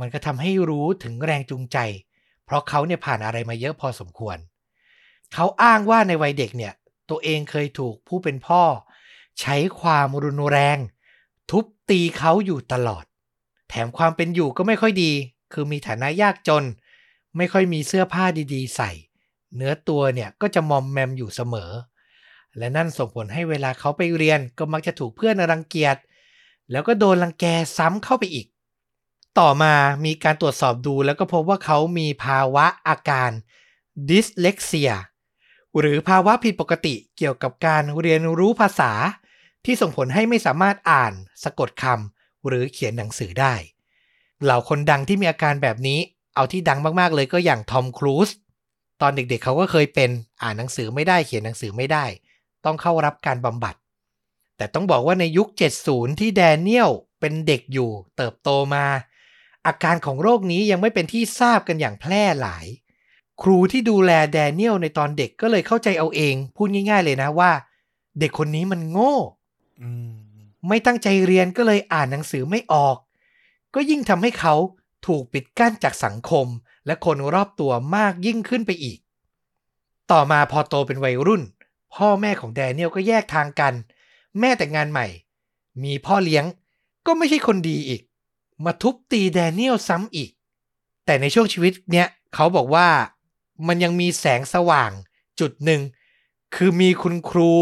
มันก็ทำให้รู้ถึงแรงจูงใจ เพราะเขาเนี่ยผ่านอะไรมาเยอะพอสมควร เขาอ้างว่าในวัยเด็กเนี่ย ตัวเองเคยถูกผู้เป็นพ่อ ใช้ความรุนแรง ทุบตีเขาอยู่ตลอด แถมความเป็นอยู่ก็ไม่ค่อยดี คือมีฐานะยากจน ไม่ค่อยมีเสื้อผ้าดีๆ ใส่ เนื้อตัวเนี่ยก็จะมอมแมมอยู่เสมอ และนั่นส่งผลให้เวลาเขาไปเรียนก็มักจะถูกเพื่อนรังเกียจ แล้วก็โดนรังแกซ้ำเข้าไปอีก ต่อมามีการตรวจสอบดูแล้วก็พบว่าเขามีภาวะอาการดิสเลกเซีย หรือภาวะผิดปกติเกี่ยวกับการเรียนรู้ภาษา ที่ส่งผลให้ไม่สามารถอ่าน สะกดคำหรือเขียนหนังสือได้ เหล่าคนดังที่มีอาการแบบนี้เอาที่ดังมากๆเลยก็อย่างทอมครูซ ตอนเด็กๆเขาก็เคยเป็นอ่านหนังสือไม่ได้เขียนหนังสือไม่ได้ ต้องเข้ารับการบำบัด แต่ต้องบอกว่าในยุค 70 ที่แดเนียลเป็นเด็กอยู่เติบโตมา อาการของโรคนี้ยังไม่เป็นที่ทราบกันอย่างแพร่หลาย ครูที่ดูแลแดเนียลในตอนเด็กก็เลยเข้าใจเอาเอง พูดง่าย ๆ เลยนะว่า เด็กคนนี้มันโง่อืมไม่ตั้งใจเรียนก็เลยอ่านหนังสือไม่ออก ก็ยิ่งทำให้เขาถูกปิดกั้นจากสังคม และคนรอบตัวมากยิ่งขึ้นไปอีก ต่อมาพอโตเป็นวัยรุ่น พ่อแม่ของแดเนียลก็แยกทางกัน แม่แต่งงานใหม่ มีพ่อเลี้ยงก็ไม่ใช่คนดีอีก มาทุบตีแดเนียลซ้ำอีก แต่ในช่วงชีวิตเนี้ยเขาบอกว่ามันยังมีแสงสว่างจุดหนึ่ง คือมีคุณครู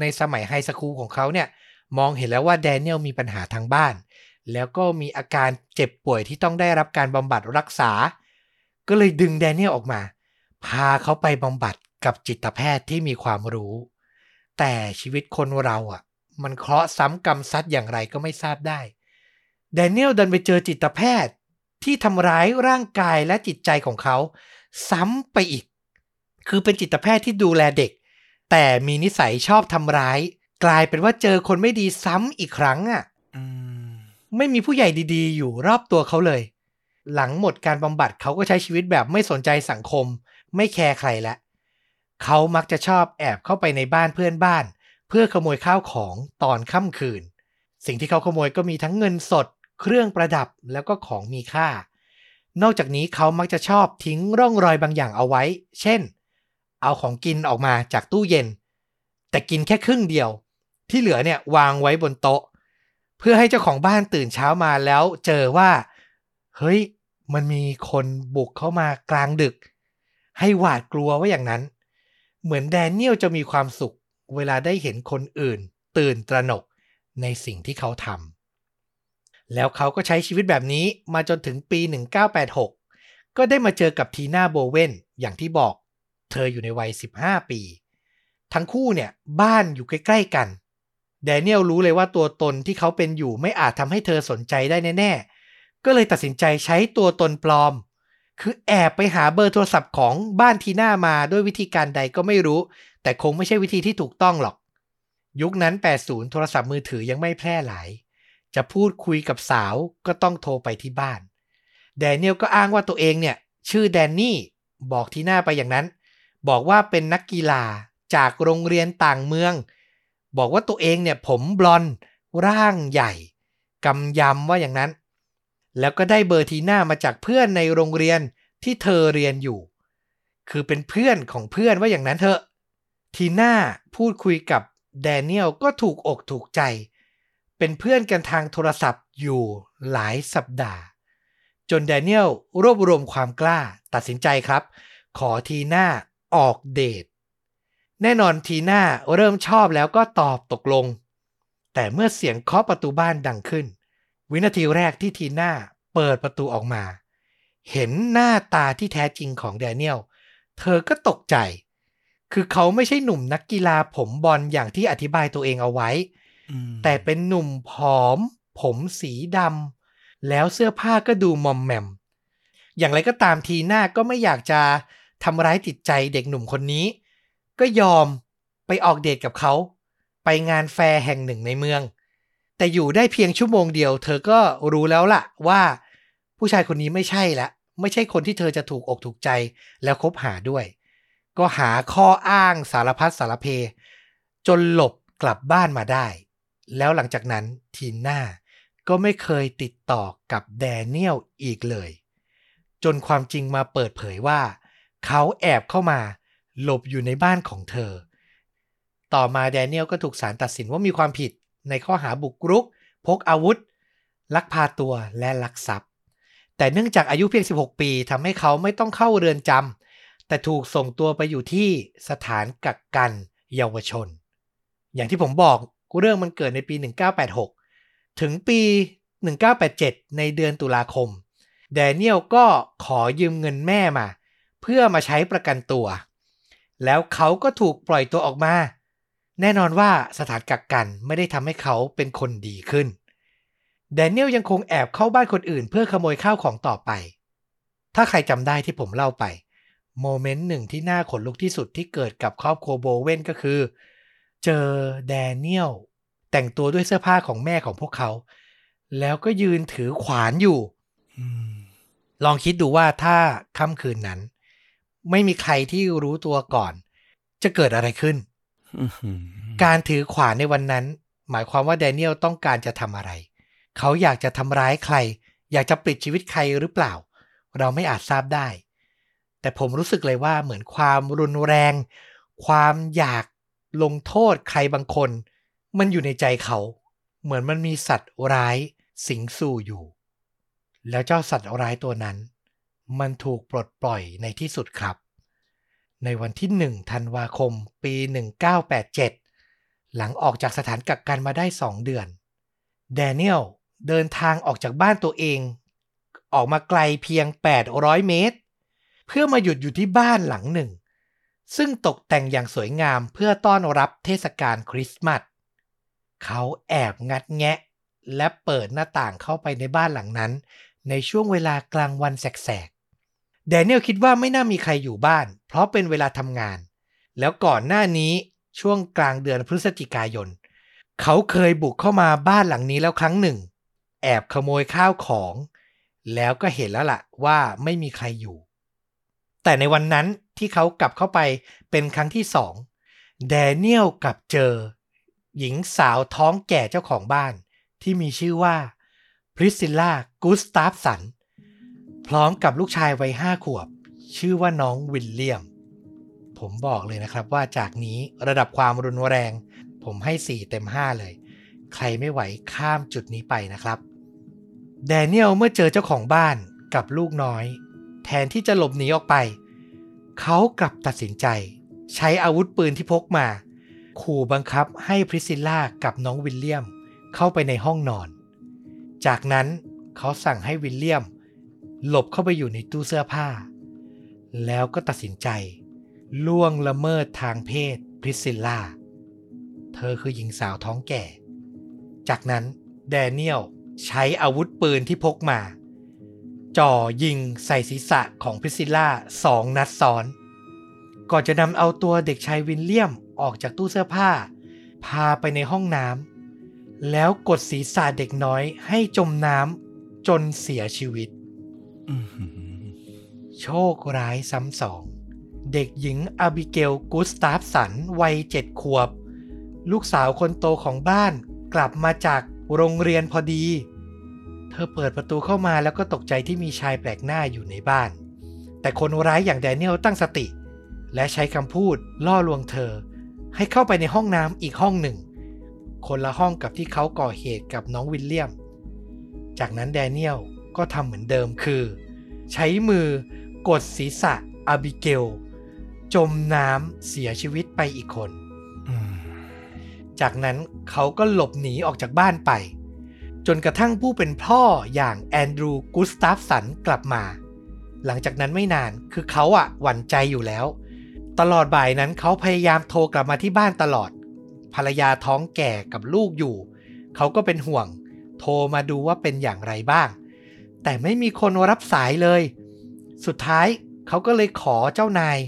ในสมัย high school ของเขาเนี่ย มองเห็นแล้วว่าแดเนียลมีปัญหาทางบ้าน แล้วก็มีอาการเจ็บป่วยที่ต้องได้รับการบำบัดรักษา ก็เลยดึงแดเนียลออกมา พาเขาไปบำบัดกับจิตแพทย์ที่มีความรู้ แต่ชีวิตคนเราอะ มันเคราะห์ซ้ำกรรมซัดอย่างไรก็ไม่ทราบได้แดเนียลดันไปเจอจิตแพทย์ที่ทำร้ายร่างกายและจิตใจของเขา ซ้ำไปอีก คือเป็นจิตแพทย์ที่ดูแลเด็ก แต่มีนิสัยชอบทำร้าย กลายเป็นว่าเจอคนไม่ดีซ้ำอีกครั้งอะอืมไม่มีผู้ใหญ่ดีๆ อยู่รอบตัวเขาเลย หลังหมดการบำบัดเขาก็ใช้ชีวิตแบบไม่สนใจสังคม ไม่แคร์ใครล้วเขามักจะชอบแอบเข้าไปในบ้านเพื่อนบ้าน เพื่อขโมยข้าวของตอนค่ำคืน สิ่งที่เขาขโมยก็มีทั้งเงินสด เครื่องประดับแล้วก็ของมีค่า นอกจากนี้เขามักจะชอบทิ้งร่องรอยบางอย่างเอาไว้ เช่น เอาของกินออกมาจากตู้เย็น แต่กินแค่ครึ่งเดียว ที่เหลือเนี่ยวางไว้บนโต๊ะ เพื่อให้เจ้าของบ้านตื่นเช้ามาแล้วเจอว่า เฮ้ยมันมีคนบุกเข้ามากลางดึก ให้หวาดกลัวว่าอย่างนั้น เหมือนแดเนียลจะมีความสุข เวลาได้เห็นคนอื่น ตื่นตระหนกในสิ่งที่เขาทำแล้วเขาก็ใช้ชีวิตแบบนี้มาจนถึงปี 1986 ก็ได้มาเจอกับทีน่าโบเวนอย่างที่บอก เธออยู่ในวัย 15 ปี ทั้งคู่เนี่ยบ้านอยู่ใกล้ ๆ กันแดเนียลรู้เลยว่าตัวตนที่เขาเป็นอยู่ไม่อาจทำให้เธอสนใจได้แน่ๆ ก็เลยตัดสินใจใช้ตัวตนปลอม คือแอบไปหาเบอร์โทรศัพท์ของบ้านทีน่ามาด้วยวิธีการใดก็ไม่รู้ แต่คงไม่ใช่วิธีที่ถูกต้องหรอก ยุคนั้น 80 โทรศัพท์มือถือยังไม่แพร่หลาย จะพูดคุยกับสาวก็ต้องโทรไปที่บ้าน แดเนียลก็อ้างว่าตัวเองเนี่ย ชื่อแดนนี่ บอกทีน้าไปอย่างนั้น บอกว่าเป็นนักกีฬาจากโรงเรียนต่างเมือง บอกว่าตัวเองเนี่ยผมบลอนร่างใหญ่กำยำว่าอย่างนั้น แล้วก็ได้เบอร์ทีน้ามาจากเพื่อนในโรงเรียนที่เธอเรียนอยู่ คือเป็นเพื่อนของเพื่อนว่าอย่างนั้นเถอะ ทีน่าพูดคุยกับแดเนียลก็ถูกอกถูกใจ เป็นเพื่อนกันทางโทรศัพท์อยู่หลายสัปดาห์ จนแดเนียลรวบรวมความกล้าตัดสินใจครับ ขอทีน่าออกเดท แน่นอนทีน่าเริ่มชอบแล้วก็ตอบตกลง แต่เมื่อเสียงเคาะประตูบ้านดังขึ้น วินาทีแรกที่ทีน่าเปิดประตูออกมา เห็นหน้าตาที่แท้จริงของแดเนียล เธอก็ตกใจ คือเขาไม่ใช่หนุ่มนักกีฬาผมบอลอย่างที่อธิบายตัวเองเอาไว้อืมแต่เป็นหนุ่มผอม ผมสีดำแล้วเสื้อผ้าก็ดูมอมแมม อย่างไรก็ตามทีหน้าก็ไม่อยากจะทำร้ายจิตใจเด็กหนุ่มคนนี้ ก็ยอมไปออกเดทกับเขา ไปงานแฟร์แห่งหนึ่งในเมือง แต่อยู่ได้เพียงชั่วโมงเดียว เธอก็รู้แล้วล่ะว่า ผู้ชายคนนี้ไม่ใช่ละ ไม่ใช่คนที่เธอจะถูกอกถูกใจแล้วคบหาด้วย ก็หาข้ออ้างสารพัดสารเพ จนหลบกลับบ้านมาได้ แล้วหลังจากนั้นทีน่าก็ไม่เคยติดต่อกับแดเนียลอีกเลย จนความจริงมาเปิดเผยว่า เขาแอบเข้ามาหลบอยู่ในบ้านของเธอ ต่อมาแดเนียลก็ถูกศาลตัดสินว่ามีความผิด ในข้อหาบุกรุก พกอาวุธ ลักพาตัวและลักทรัพย์ แต่เนื่องจากอายุเพียง 16 ปีทำให้เขาไม่ต้องเข้าเรือนจำแต่ถูกส่งตัวไปอยู่ที่สถานกักกันเยาวชน อย่างที่ผมบอกเรื่องมันเกิดในปี 1986 ถึงปี 1987 ในเดือนตุลาคม แดเนียลก็ขอยืมเงินแม่มา เพื่อมาใช้ประกันตัว แล้วเขาก็ถูกปล่อยตัวออกมา แน่นอนว่าสถานกักกันไม่ได้ทำให้เขาเป็นคนดีขึ้นแดเนียลยังคงแอบเข้าบ้านคนอื่น เพื่อขโมยข้าวของต่อไป ถ้าใครจำได้ที่ผมเล่าไป โมเมนต์หนึ่งที่น่าขนลุกที่สุดที่เกิดกับครอบครัวโบเวนก็คือ เจอแดเนียลแต่งตัวด้วยเสื้อผ้าของแม่ของพวกเขา แล้วก็ยืนถือขวานอยู่ ลองคิดดูว่าถ้าค่ำคืนนั้น ไม่มีใครที่รู้ตัวก่อน จะเกิดอะไรขึ้น การถือขวานในวันนั้น หมายความว่าแดเนียลต้องการจะทำอะไร เขาอยากจะทำร้ายใคร อยากจะปลิดชีวิตใครหรือเปล่า เราไม่อาจทราบได้ แต่ผมรู้สึกเลยว่าเหมือนความรุนแรง ความอยากลงโทษใครบางคน มันอยู่ในใจเขา เหมือนมันมีสัตว์ร้ายสิงสู่อยู่ แล้วเจ้าสัตว์ร้ายตัวนั้น มันถูกปลดปล่อยในที่สุดครับ ในวันที่ 1 ธันวาคม ปี 1987 หลังออกจากสถานกักกันมาได้ 2 เดือน แดเนียลเดินทางออกจากบ้านตัวเอง ออกมาไกลเพียง 800 เมตร เพื่อมาหยุดอยู่ที่บ้านหลังหนึ่ง ซึ่งตกแต่งอย่างสวยงามเพื่อต้อนรับเทศกาลคริสต์มาส เขาแอบงัดแงะ และเปิดหน้าต่างเข้าไปในบ้านหลังนั้น ในช่วงเวลากลางวันแสก แดเนียลคิดว่าไม่น่ามีใครอยู่บ้าน เพราะเป็นเวลาทำงาน แล้วก่อนหน้านี้ช่วงกลางเดือนพฤศจิกายน เขาเคยบุกเข้ามาบ้านหลังนี้แล้วครั้งหนึ่ง แอบขโมยข้าวของ แล้วก็เห็นแล้วล่ะว่าไม่มีใครอยู่ แต่ในวันนั้นที่เขากลับเข้าไปเป็นครั้งที่สองแดเนียลกลับเจอ หญิงสาวท้องแก่เจ้าของบ้าน ที่มีชื่อว่าพริสซิลล่ากูสตาฟสัน พร้อมกับลูกชายวัยห้าขวบ ชื่อว่าน้องวิลเลียม ผมบอกเลยนะครับว่าจากนี้ระดับความรุนแรง ผมให้ 4 เต็ม 5 เลย ใครไม่ไหวข้ามจุดนี้ไปนะครับ แดเนียลเมื่อเจอเจ้าของบ้านกับลูกน้อย แทนที่จะหลบหนีออกไป เขากลับตัดสินใจ ใช้อาวุธปืนที่พกมา ขู่บังคับให้พริสซิลล่ากับน้องวิลเลียมเข้าไปในห้องนอน จากนั้นเขาสั่งให้วิลเลียม หลบเข้าไปอยู่ในตู้เสื้อผ้า แล้วก็ตัดสินใจ ล่วงละเมิดทางเพศพริสซิลล่า เธอคือหญิงสาวท้องแก่ จากนั้นแดเนียลใช้อาวุธปืนที่พกมา จ่อยิงใส่ศีรษะของพริสซิลล่าสองนัดซ้อน ก่อนจะนำเอาตัวเด็กชายวิลเลียมออกจากตู้เสื้อผ้า พาไปในห้องน้ำแล้วกดศีรษะเด็กน้อยให้จมน้ำจนเสียชีวิต โชคร้ายซ้ำสอง เด็กหญิงอาบิเกลกุสตาฟสัน วัยเจ็ดขวบ ลูกสาวคนโตของบ้าน กลับมาจากโรงเรียนพอดี เธอเปิดประตูเข้ามาแล้วก็ตกใจที่มีชายแปลกหน้าอยู่ในบ้าน แต่คนร้ายอย่างแดเนียลตั้งสติ และใช้คำพูดล่อลวงเธอ ให้เข้าไปในห้องน้ำอีกห้องหนึ่ง คนละห้องกับที่เขาก่อเหตุกับน้องวิลเลียม จากนั้นแดเนียล ก็ทำเหมือนเดิมคือ ใช้มือกดศีรษะอาบิเกล จมน้ำเสียชีวิตไปอีกคนอืมจากนั้นเขาก็หลบหนีออกจากบ้านไป จนกระทั่งผู้เป็นพ่ออย่างแอนดรูกุสตาฟสันกลับมา หลังจากนั้นไม่นานคือเขาอะหวั่นใจอยู่แล้ว ตลอดบ่ายนั้นเขาพยายามโทรกลับมาที่บ้านตลอด ภรรยาท้องแก่กับลูกอยู่ เขาก็เป็นห่วง โทรมาดูว่าเป็นอย่างไรบ้าง แต่ไม่มีคนรับสายเลย สุดท้ายเขาก็เลยขอเจ้านาย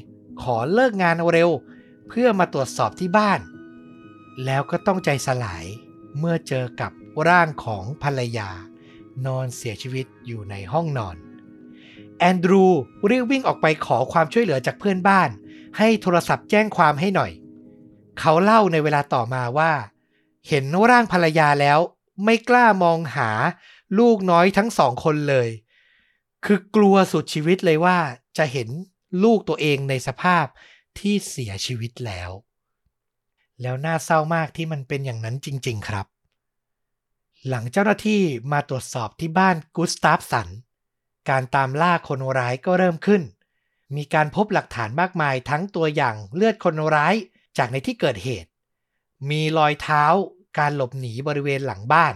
ขอเลิกงานเร็ว เพื่อมาตรวจสอบที่บ้าน แล้วก็ต้องใจสลายเมื่อเจอกับร่างของภรรยา นอนเสียชีวิตอยู่ในห้องนอน แอนดรูรีบวิ่งออกไปขอความช่วยเหลือจากเพื่อนบ้าน ให้โทรศัพท์แจ้งความให้หน่อย เขาเล่าในเวลาต่อมาว่า เห็นร่างภรรยาแล้วไม่กล้ามองหา ลูกน้อยทั้งสองคนเลย คือกลัวสุดชีวิตเลยว่าจะเห็นลูกตัวเองในสภาพที่เสียชีวิตแล้ว แล้วน่าเศร้ามากที่มันเป็นอย่างนั้นจริง ๆ ครับ หลังเจ้าหน้าที่มาตรวจสอบที่บ้านกุสตาฟสัน การตามล่าคนร้ายก็เริ่มขึ้น มีการพบหลักฐานมากมายทั้งตัวอย่างเลือดคนร้ายจากในที่เกิดเหตุ มีรอยเท้าการหลบหนีบริเวณหลังบ้าน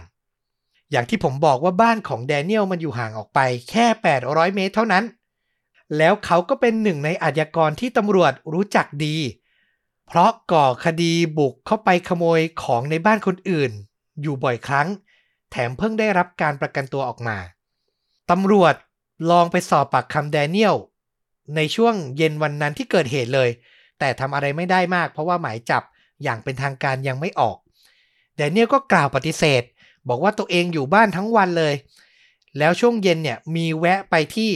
อย่างที่ผมบอกว่าบ้านของแดเนียลมันอยู่ห่างออกไปแค่ 800 เมตรเท่านั้น แล้วเขาก็เป็นหนึ่งในอาชญากรที่ตำรวจรู้จักดี เพราะก่อคดีบุกเข้าไปขโมยของในบ้านคนอื่น อยู่บ่อยครั้ง แถมเพิ่งได้รับการประกันตัวออกมา ตำรวจลองไปสอบปากคำแดเนียลในช่วงเย็นวันนั้นที่เกิดเหตุเลย แต่ทำอะไรไม่ได้มาก เพราะว่าหมายจับอย่างเป็นทางการยังไม่ออกแดเนียลก็กล่าวปฏิเสธ บอกว่าตัวเองอยู่บ้านทั้งวันเลย แล้วช่วงเย็นเนี่ยมีแวะไปที่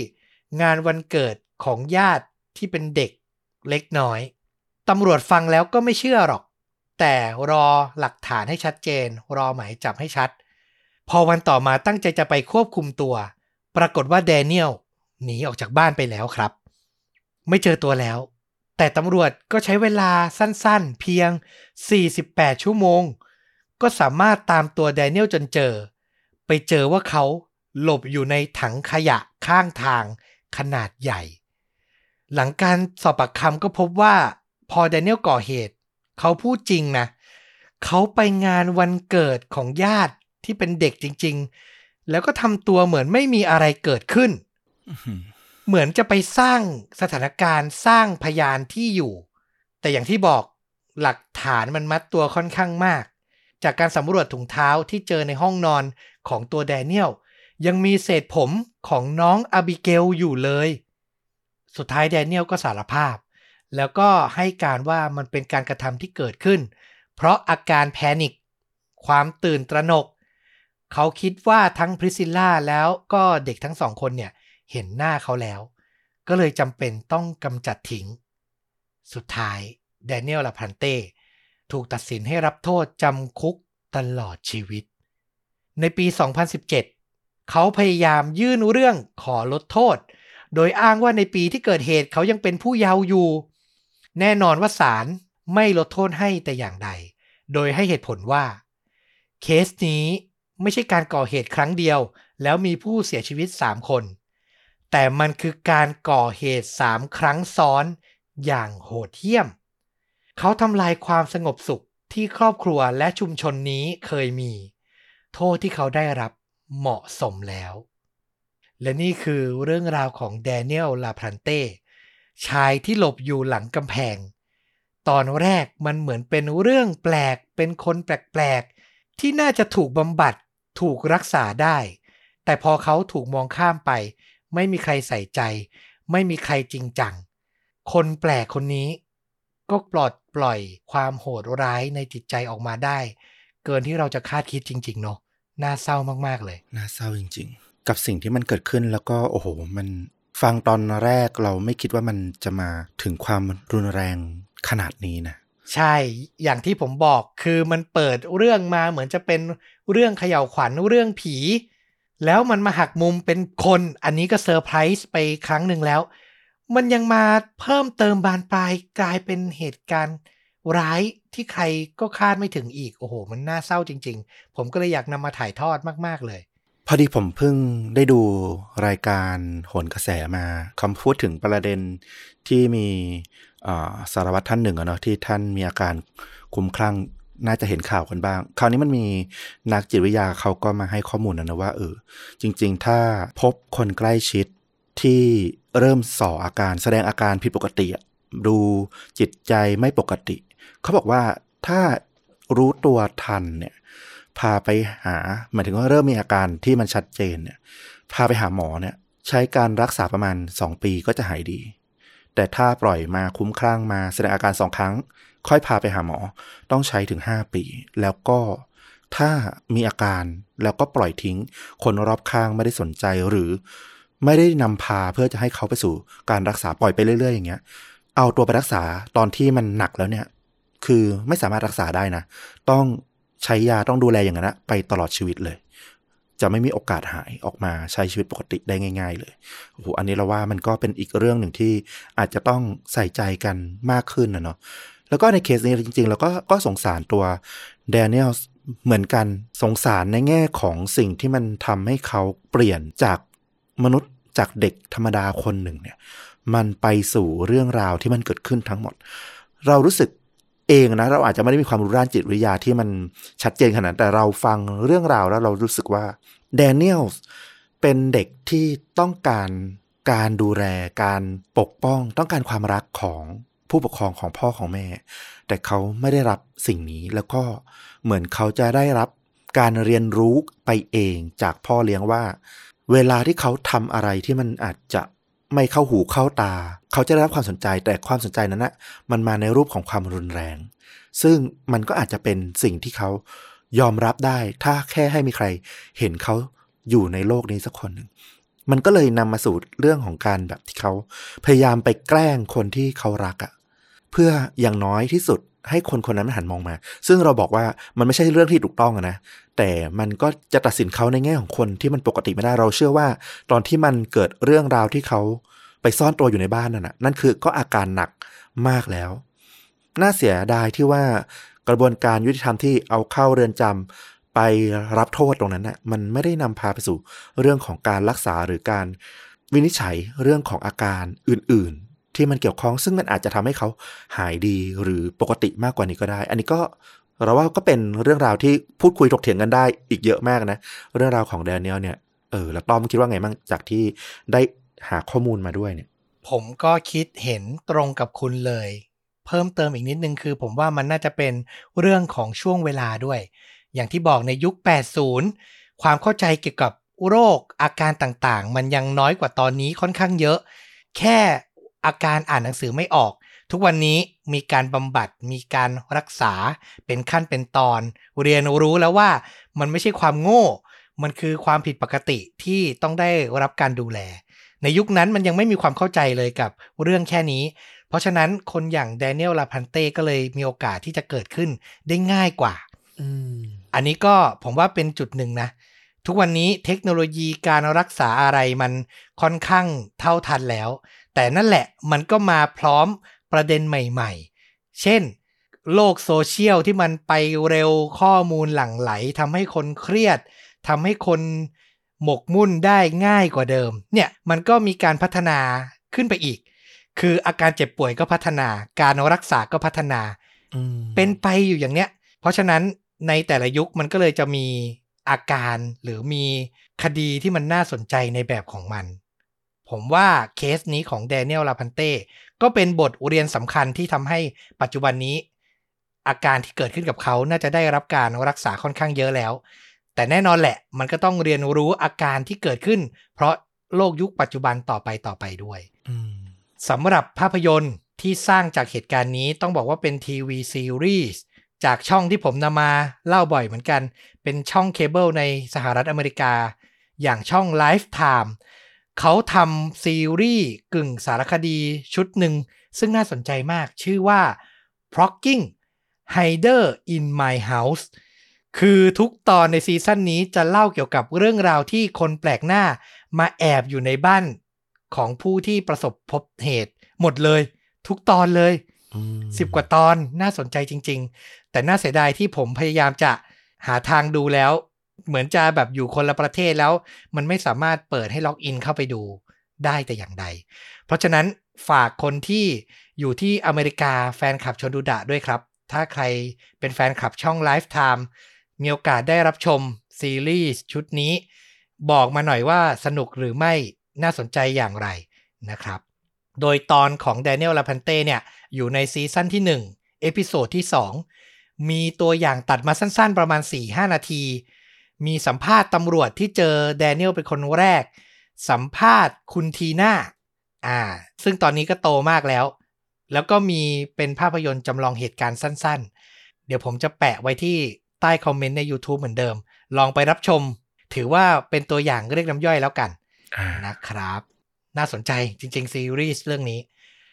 งานวันเกิดของญาติที่เป็นเด็กเล็กน้อยตำรวจฟังแล้วก็ไม่เชื่อหรอก แต่รอหลักฐานให้ชัดเจน รอหมายจับให้ชัด พอวันต่อมาตั้งใจจะไปควบคุมตัว ปรากฏว่าแดเนียลหนีออกจากบ้านไปแล้วครับ ไม่เจอตัวแล้ว แต่ตำรวจก็ใช้เวลาสั้นๆ เพียง 48 ชั่วโมง ก็สามารถตามตัวแดเนียลจนเจอ ไปเจอว่าเขาหลบอยู่ในถังขยะข้างทางขนาดใหญ่ หลังการสอบปากคำก็พบว่าพอแดเนียลก่อเหตุ เขาพูดจริงนะ เขาไปงานวันเกิดของญาติที่เป็นเด็กจริง ๆ แล้วก็ทำตัวเหมือนไม่มีอะไรเกิดขึ้น เหมือนจะไปสร้างสถานการณ์สร้างพยานที่อยู่ แต่อย่างที่บอกหลักฐานมันมัดตัวค่อนข้างมาก จากการสำรวจถุงเท้าที่เจอในห้องนอนของตัวแดเนียลยังมีเศษผมของน้องอาบิเกลอยู่เลย สุดท้ายแดเนียลก็สารภาพ แล้วก็ให้การว่ามันเป็นการกระทำที่เกิดขึ้น เพราะอาการ panic ความตื่นตระหนก เขาคิดว่าทั้งพริซิลล่าแล้วก็เด็กทั้งสองคนเนี่ยเห็นหน้าเขาแล้ว ก็เลยจำเป็นต้องกำจัดทิ้ง สุดท้ายแดเนียลลาพันเต้ ถูกตัดสินให้รับโทษจำคุกตลอดชีวิต ในปี 2017 เขาพยายามยื่นเรื่องขอลดโทษ โดยอ้างว่าในปีที่เกิดเหตุเขายังเป็นผู้เยาว์อยู่ แน่นอนว่าศาลไม่ลดโทษให้แต่อย่างใด โดยให้เหตุผลว่า เคสนี้ไม่ใช่การก่อเหตุครั้งเดียว แล้วมีผู้เสียชีวิต 3 คน แต่มันคือการก่อเหตุ 3 ครั้งซ้อนอย่างโหดเหี้ยม เขาทำลายความสงบสุขที่ครอบครัวและชุมชนนี้เคยมี โทษที่เขาได้รับเหมาะสมแล้ว และนี่คือเรื่องราวของแดเนียลลาพรันเต้ชายที่หลบอยู่หลังกำแพง ตอนแรกมันเหมือนเป็นเรื่องแปลกเป็นคนแปลกๆ ที่น่าจะถูกบำบัดถูกรักษาได้ แต่พอเขาถูกมองข้ามไป ไม่มีใครใส่ใจ ไม่มีใครจริงจัง คนแปลกคนนี้ ก็ปลอด ปล่อยความโหดร้ายในจิตใจออกมาได้ เกินที่เราจะคาดคิดจริง ๆ เนาะน่าเศร้ามากๆเลย น่าเศร้าจริง ๆ กับสิ่งที่มันเกิดขึ้นแล้วก็โอ้โห มันฟังตอนแรกเราไม่คิดว่ามันจะมาถึงความรุนแรงขนาดนี้นะใช่ อย่างที่ผมบอกคือมันเปิดเรื่องมาเหมือนจะเป็นเรื่องเขย่าวขวัญเรื่องผี แล้วมันมาหักมุมเป็นคน อันนี้ก็เซอร์ไพรส์ไปครั้งหนึ่งแล้ว มันยังมาเพิ่มเติมบานปลายกลายเป็นเหตุการณ์ร้ายที่ใครก็คาดไม่ถึงอีก โอ้โห มันน่าเศร้าจริง ๆ ผมก็เลยอยากนำมาถ่ายทอดมาก ๆ เลย พอดีผมเพิ่งได้ดูรายการโหนกระแสมาคำพูดถึงประเด็นที่มีสารวัตรท่านหนึ่งอะเนาะที่ท่านมีอาการคุ้มคลั่งน่าจะเห็นข่าวกันบ้าง คราวนี้มันมีนักจิตวิทยาเขาก็มาให้ข้อมูลนะนะว่าเออจริง ๆ ถ้าพบคนใกล้ชิดที่ เริ่มส่ออาการแสดงอาการผิดปกติ ดูจิตใจไม่ปกติ เขาบอกว่าถ้ารู้ตัวทันเนี่ยพาไปหาหมายถึงว่าเริ่มมีอาการที่มันชัดเจนเนี่ยพาไปหาหมอเนี่ยใช้การรักษาประมาณ 2 ปีก็จะหายดี แต่ถ้าปล่อยมาคุ้มคลั่งมาแสดงอาการสองครั้ง ค่อยพาไปหาหมอต้องใช้ถึง 5 ปี แล้วก็ถ้ามีอาการแล้วก็ปล่อยทิ้ง คนรอบข้างไม่ได้สนใจหรือ ไม่ได้นำพาเพื่อจะให้เขาไปสู่การรักษาปล่อยไปเรื่อย ๆ อย่างเงี้ย เอาตัวไปรักษาตอนที่มันหนักแล้วเนี่ย คือไม่สามารถรักษาได้นะ ต้องใช้ยาต้องดูแลอย่างนั้นไปตลอดชีวิตเลย จะไม่มีโอกาสหายออกมาใช้ชีวิตปกติได้ง่าย ๆ เลยโอ้โหอันนี้เราว่ามันก็เป็นอีกเรื่องหนึ่งที่อาจจะต้องใส่ใจกันมากขึ้นนะเนาะแล้วก็ในเคสนี้จริงๆเราก็ก็สงสารตัวแดเนียลเหมือนกันสงสารในแง่ของสิ่งที่มันทำให้เขาเปลี่ยนจากมนุษย์ จากเด็กธรรมดาคนหนึ่งเนี่ยมันไปสู่เรื่องราวที่มันเกิดขึ้นทั้งหมด เรารู้สึกเองนะ เราอาจจะไม่ได้มีความรู้ด้านจิตวิทยาที่มันชัดเจนขนาดแต่เราฟังเรื่องราวแล้วเรารู้สึกว่าแดเนียลเป็นเด็กที่ต้องการการดูแลการปกป้อง ต้องการความรักของผู้ปกครองของพ่อของแม่ แต่เขาไม่ได้รับสิ่งนี้แล้วก็เหมือนเขาจะได้รับการเรียนรู้ไปเองจากพ่อเลี้ยงว่า เวลาที่เขาทำอะไรที่มันอาจจะไม่เข้าหูเข้าตา เขาจะได้รับความสนใจแต่ความสนใจนั้นนะมันมาในรูปของความรุนแรง ซึ่งมันก็อาจจะเป็นสิ่งที่เขายอมรับได้ ถ้าแค่ให้มีใครเห็นเขาอยู่ในโลกนี้สักคนหนึ่งมันก็เลยนำมาสู่เรื่องของการแบบที่เขาพยายามไปแกล้งคนที่เขารักอะ เพื่ออย่างน้อยที่สุดให้คนคนนั้นหันมองมา ซึ่งเราบอกว่ามันไม่ใช่เรื่องที่ถูกต้องนะ แต่มันก็จะตัดสินเขาในแง่ของคนที่มันปกติไม่ได้ เราเชื่อว่า ตอนที่มันเกิดเรื่องราวที่เขาไปซ่อนตัวอยู่ในบ้านนั่นนะนั่นคือก็อาการหนักมากแล้ว น่าเสียดายที่ว่ากระบวนการยุติธรรมที่เอาเข้าเรือนจำไปรับโทษตรงนั้นน่ะ มันไม่ได้นำพาไปสู่เรื่องของการรักษาหรือการวินิจฉัยเรื่องของอาการอื่น ที่มันเกี่ยวข้อง ซึ่งมันอาจจะทำให้เขาหายดีหรือปกติมากกว่านี้ก็ได้ อันนี้ก็เราว่าก็เป็นเรื่องราวที่พูดคุยถกเถียงกันได้อีกเยอะมากนะ เรื่องราวของแดเนียลเนี่ยเออแล้วต้อมคิดว่าไงบ้างจากที่ได้หาข้อมูลมาด้วยเนี่ย ผมก็คิดเห็นตรงกับคุณเลย เพิ่มเติมอีกนิดนึงคือ ผมว่ามันน่าจะเป็นเรื่องของช่วงเวลาด้วย อย่างที่บอกในยุค 80 ความเข้าใจเกี่ยวกับโรคอาการต่างๆ มันยังน้อยกว่าตอนนี้ค่อนข้างเยอะ แค่ อาการอ่านหนังสือไม่ออก ทุกวันนี้มีการบำบัดมีการรักษาเป็นขั้นเป็นตอน เรียนรู้แล้วว่ามันไม่ใช่ความโง่ มันคือความผิดปกติที่ต้องได้รับการดูแล ในยุคนั้นมันยังไม่มีความเข้าใจเลยกับเรื่องแค่นี้ เพราะฉะนั้นคนอย่างแดเนียลลาพันเต้ก็เลยมีโอกาสที่จะเกิดขึ้นได้ง่ายกว่าอืมอันนี้ก็ผมว่าเป็นจุดหนึ่งนะ ทุกวันนี้เทคโนโลยีการรักษาอะไรมันค่อนข้างเท่าทันแล้ว แต่นั่นแหละมันก็มาพร้อมประเด็นใหม่ๆ เช่น โลกโซเชียลที่มันไปเร็วข้อมูลหลั่งไหลทำให้คนเครียดทำให้คนหมกมุ่นได้ง่ายกว่าเดิม เนี่ยมันก็มีการพัฒนาขึ้นไปอีก คืออาการเจ็บป่วยก็พัฒนา การรักษาก็พัฒนาอืมเป็นไปอยู่อย่างเนี้ย เพราะฉะนั้นในแต่ละยุคมันก็เลยจะมีอาการหรือมีคดีที่มันน่าสนใจในแบบของมัน ผมว่าเคสนี้ของแดเนียลลาพันเต้ก็เป็นบทเรียนสำคัญที่ทำให้ปัจจุบันนี้ อาการที่เกิดขึ้นกับเขาน่าจะได้รับการรักษาค่อนข้างเยอะแล้ว แต่แน่นอนแหละ มันก็ต้องเรียนรู้อาการที่เกิดขึ้น เพราะโลกยุคปัจจุบันต่อไปต่อไปด้วยอืมสำหรับภาพยนตร์ที่สร้างจากเหตุการณ์นี้ต้องบอกว่าเป็นทีวีซีรีส์จากช่องที่ผมนำมาเล่าบ่อยเหมือนกัน เป็นช่องเคเบิลในสหรัฐอเมริกา อย่างช่อง Lifetime เขาทำซีรีส์กึ่งสารคดีชุดหนึ่ง ซึ่งน่าสนใจมากชื่อว่า Progging Hider in My House คือทุกตอนในซีซั่นนี้จะเล่าเกี่ยวกับเรื่องราวที่คนแปลกหน้ามาแอบอยู่ในบ้านของผู้ที่ประสบพบเหตุ หมดเลย ทุกตอนเลยอืมสิบกว่าตอนน่าสนใจจริง ๆ แต่น่าเสียดายที่ผมพยายามจะหาทางดูแล้ว เหมือนจะแบบอยู่คนละประเทศแล้ว มันไม่สามารถเปิดให้ล็อกอินเข้าไปดูได้แต่อย่างใด เพราะฉะนั้นฝากคนที่อยู่ที่อเมริกาแฟนคลับชนดูดะด้วยครับ ถ้าใครเป็นแฟนคลับช่อง Lifetime มีโอกาสได้รับชมซีรีส์ชุดนี้ บอกมาหน่อยว่าสนุกหรือไม่น่าสนใจอย่างไรนะครับ โดยตอนของ Daniel l a p a n t e เนี่ย อยู่ในซีซั่นที่ 1 episode ที่ 2 มีตัวอย่างตัดมาสั้นๆประมาณ 4-5 นาที มีสัมภาษณ์ตำรวจที่เจอแดเนียลเป็นคนแรก สัมภาษณ์คุณทีน่าอ่า ซึ่งตอนนี้ก็โตมากแล้ว แล้วก็มีเป็นภาพยนตร์จำลองเหตุการณ์สั้นๆ เดี๋ยวผมจะแปะไว้ที่ใต้คอมเมนต์ใน YouTube เหมือนเดิม ลองไปรับชม ถือว่าเป็นตัวอย่างเรียกน้ำย่อยแล้วกันอ่านะครับ น่าสนใจจริง ๆ ซีรีส์เรื่องนี้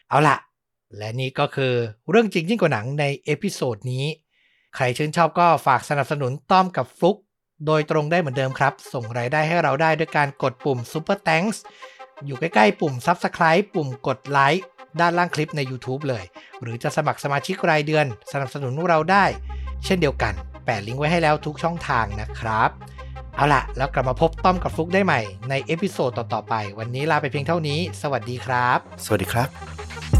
เอาล่ะและนี่ก็คือเรื่องจริงยิ่งกว่าหนังใน episode นี้ ใครชื่นชอบก็ฝากสนับสนุนต้อมกับฟลุก โดยตรงได้เหมือนเดิมครับ ส่งรายได้ให้เราได้ด้วยการกดปุ่ม Super Thanks อยู่ใกล้ๆปุ่ม Subscribe ปุ่มกดไลค์ด้านล่างคลิปใน YouTube เลย หรือจะสมัครสมาชิกรายเดือน สนับสนุนเราได้ เช่นเดียวกัน แปะลิงก์ไว้ให้แล้วทุกช่องทางนะครับ เอาล่ะ แล้วกลับมาพบต้อมกับฟลุกได้ใหม่ใน episode ต่อๆไป วันนี้ลาไปเพียงเท่านี้ สวัสดีครับ สวัสดีครับ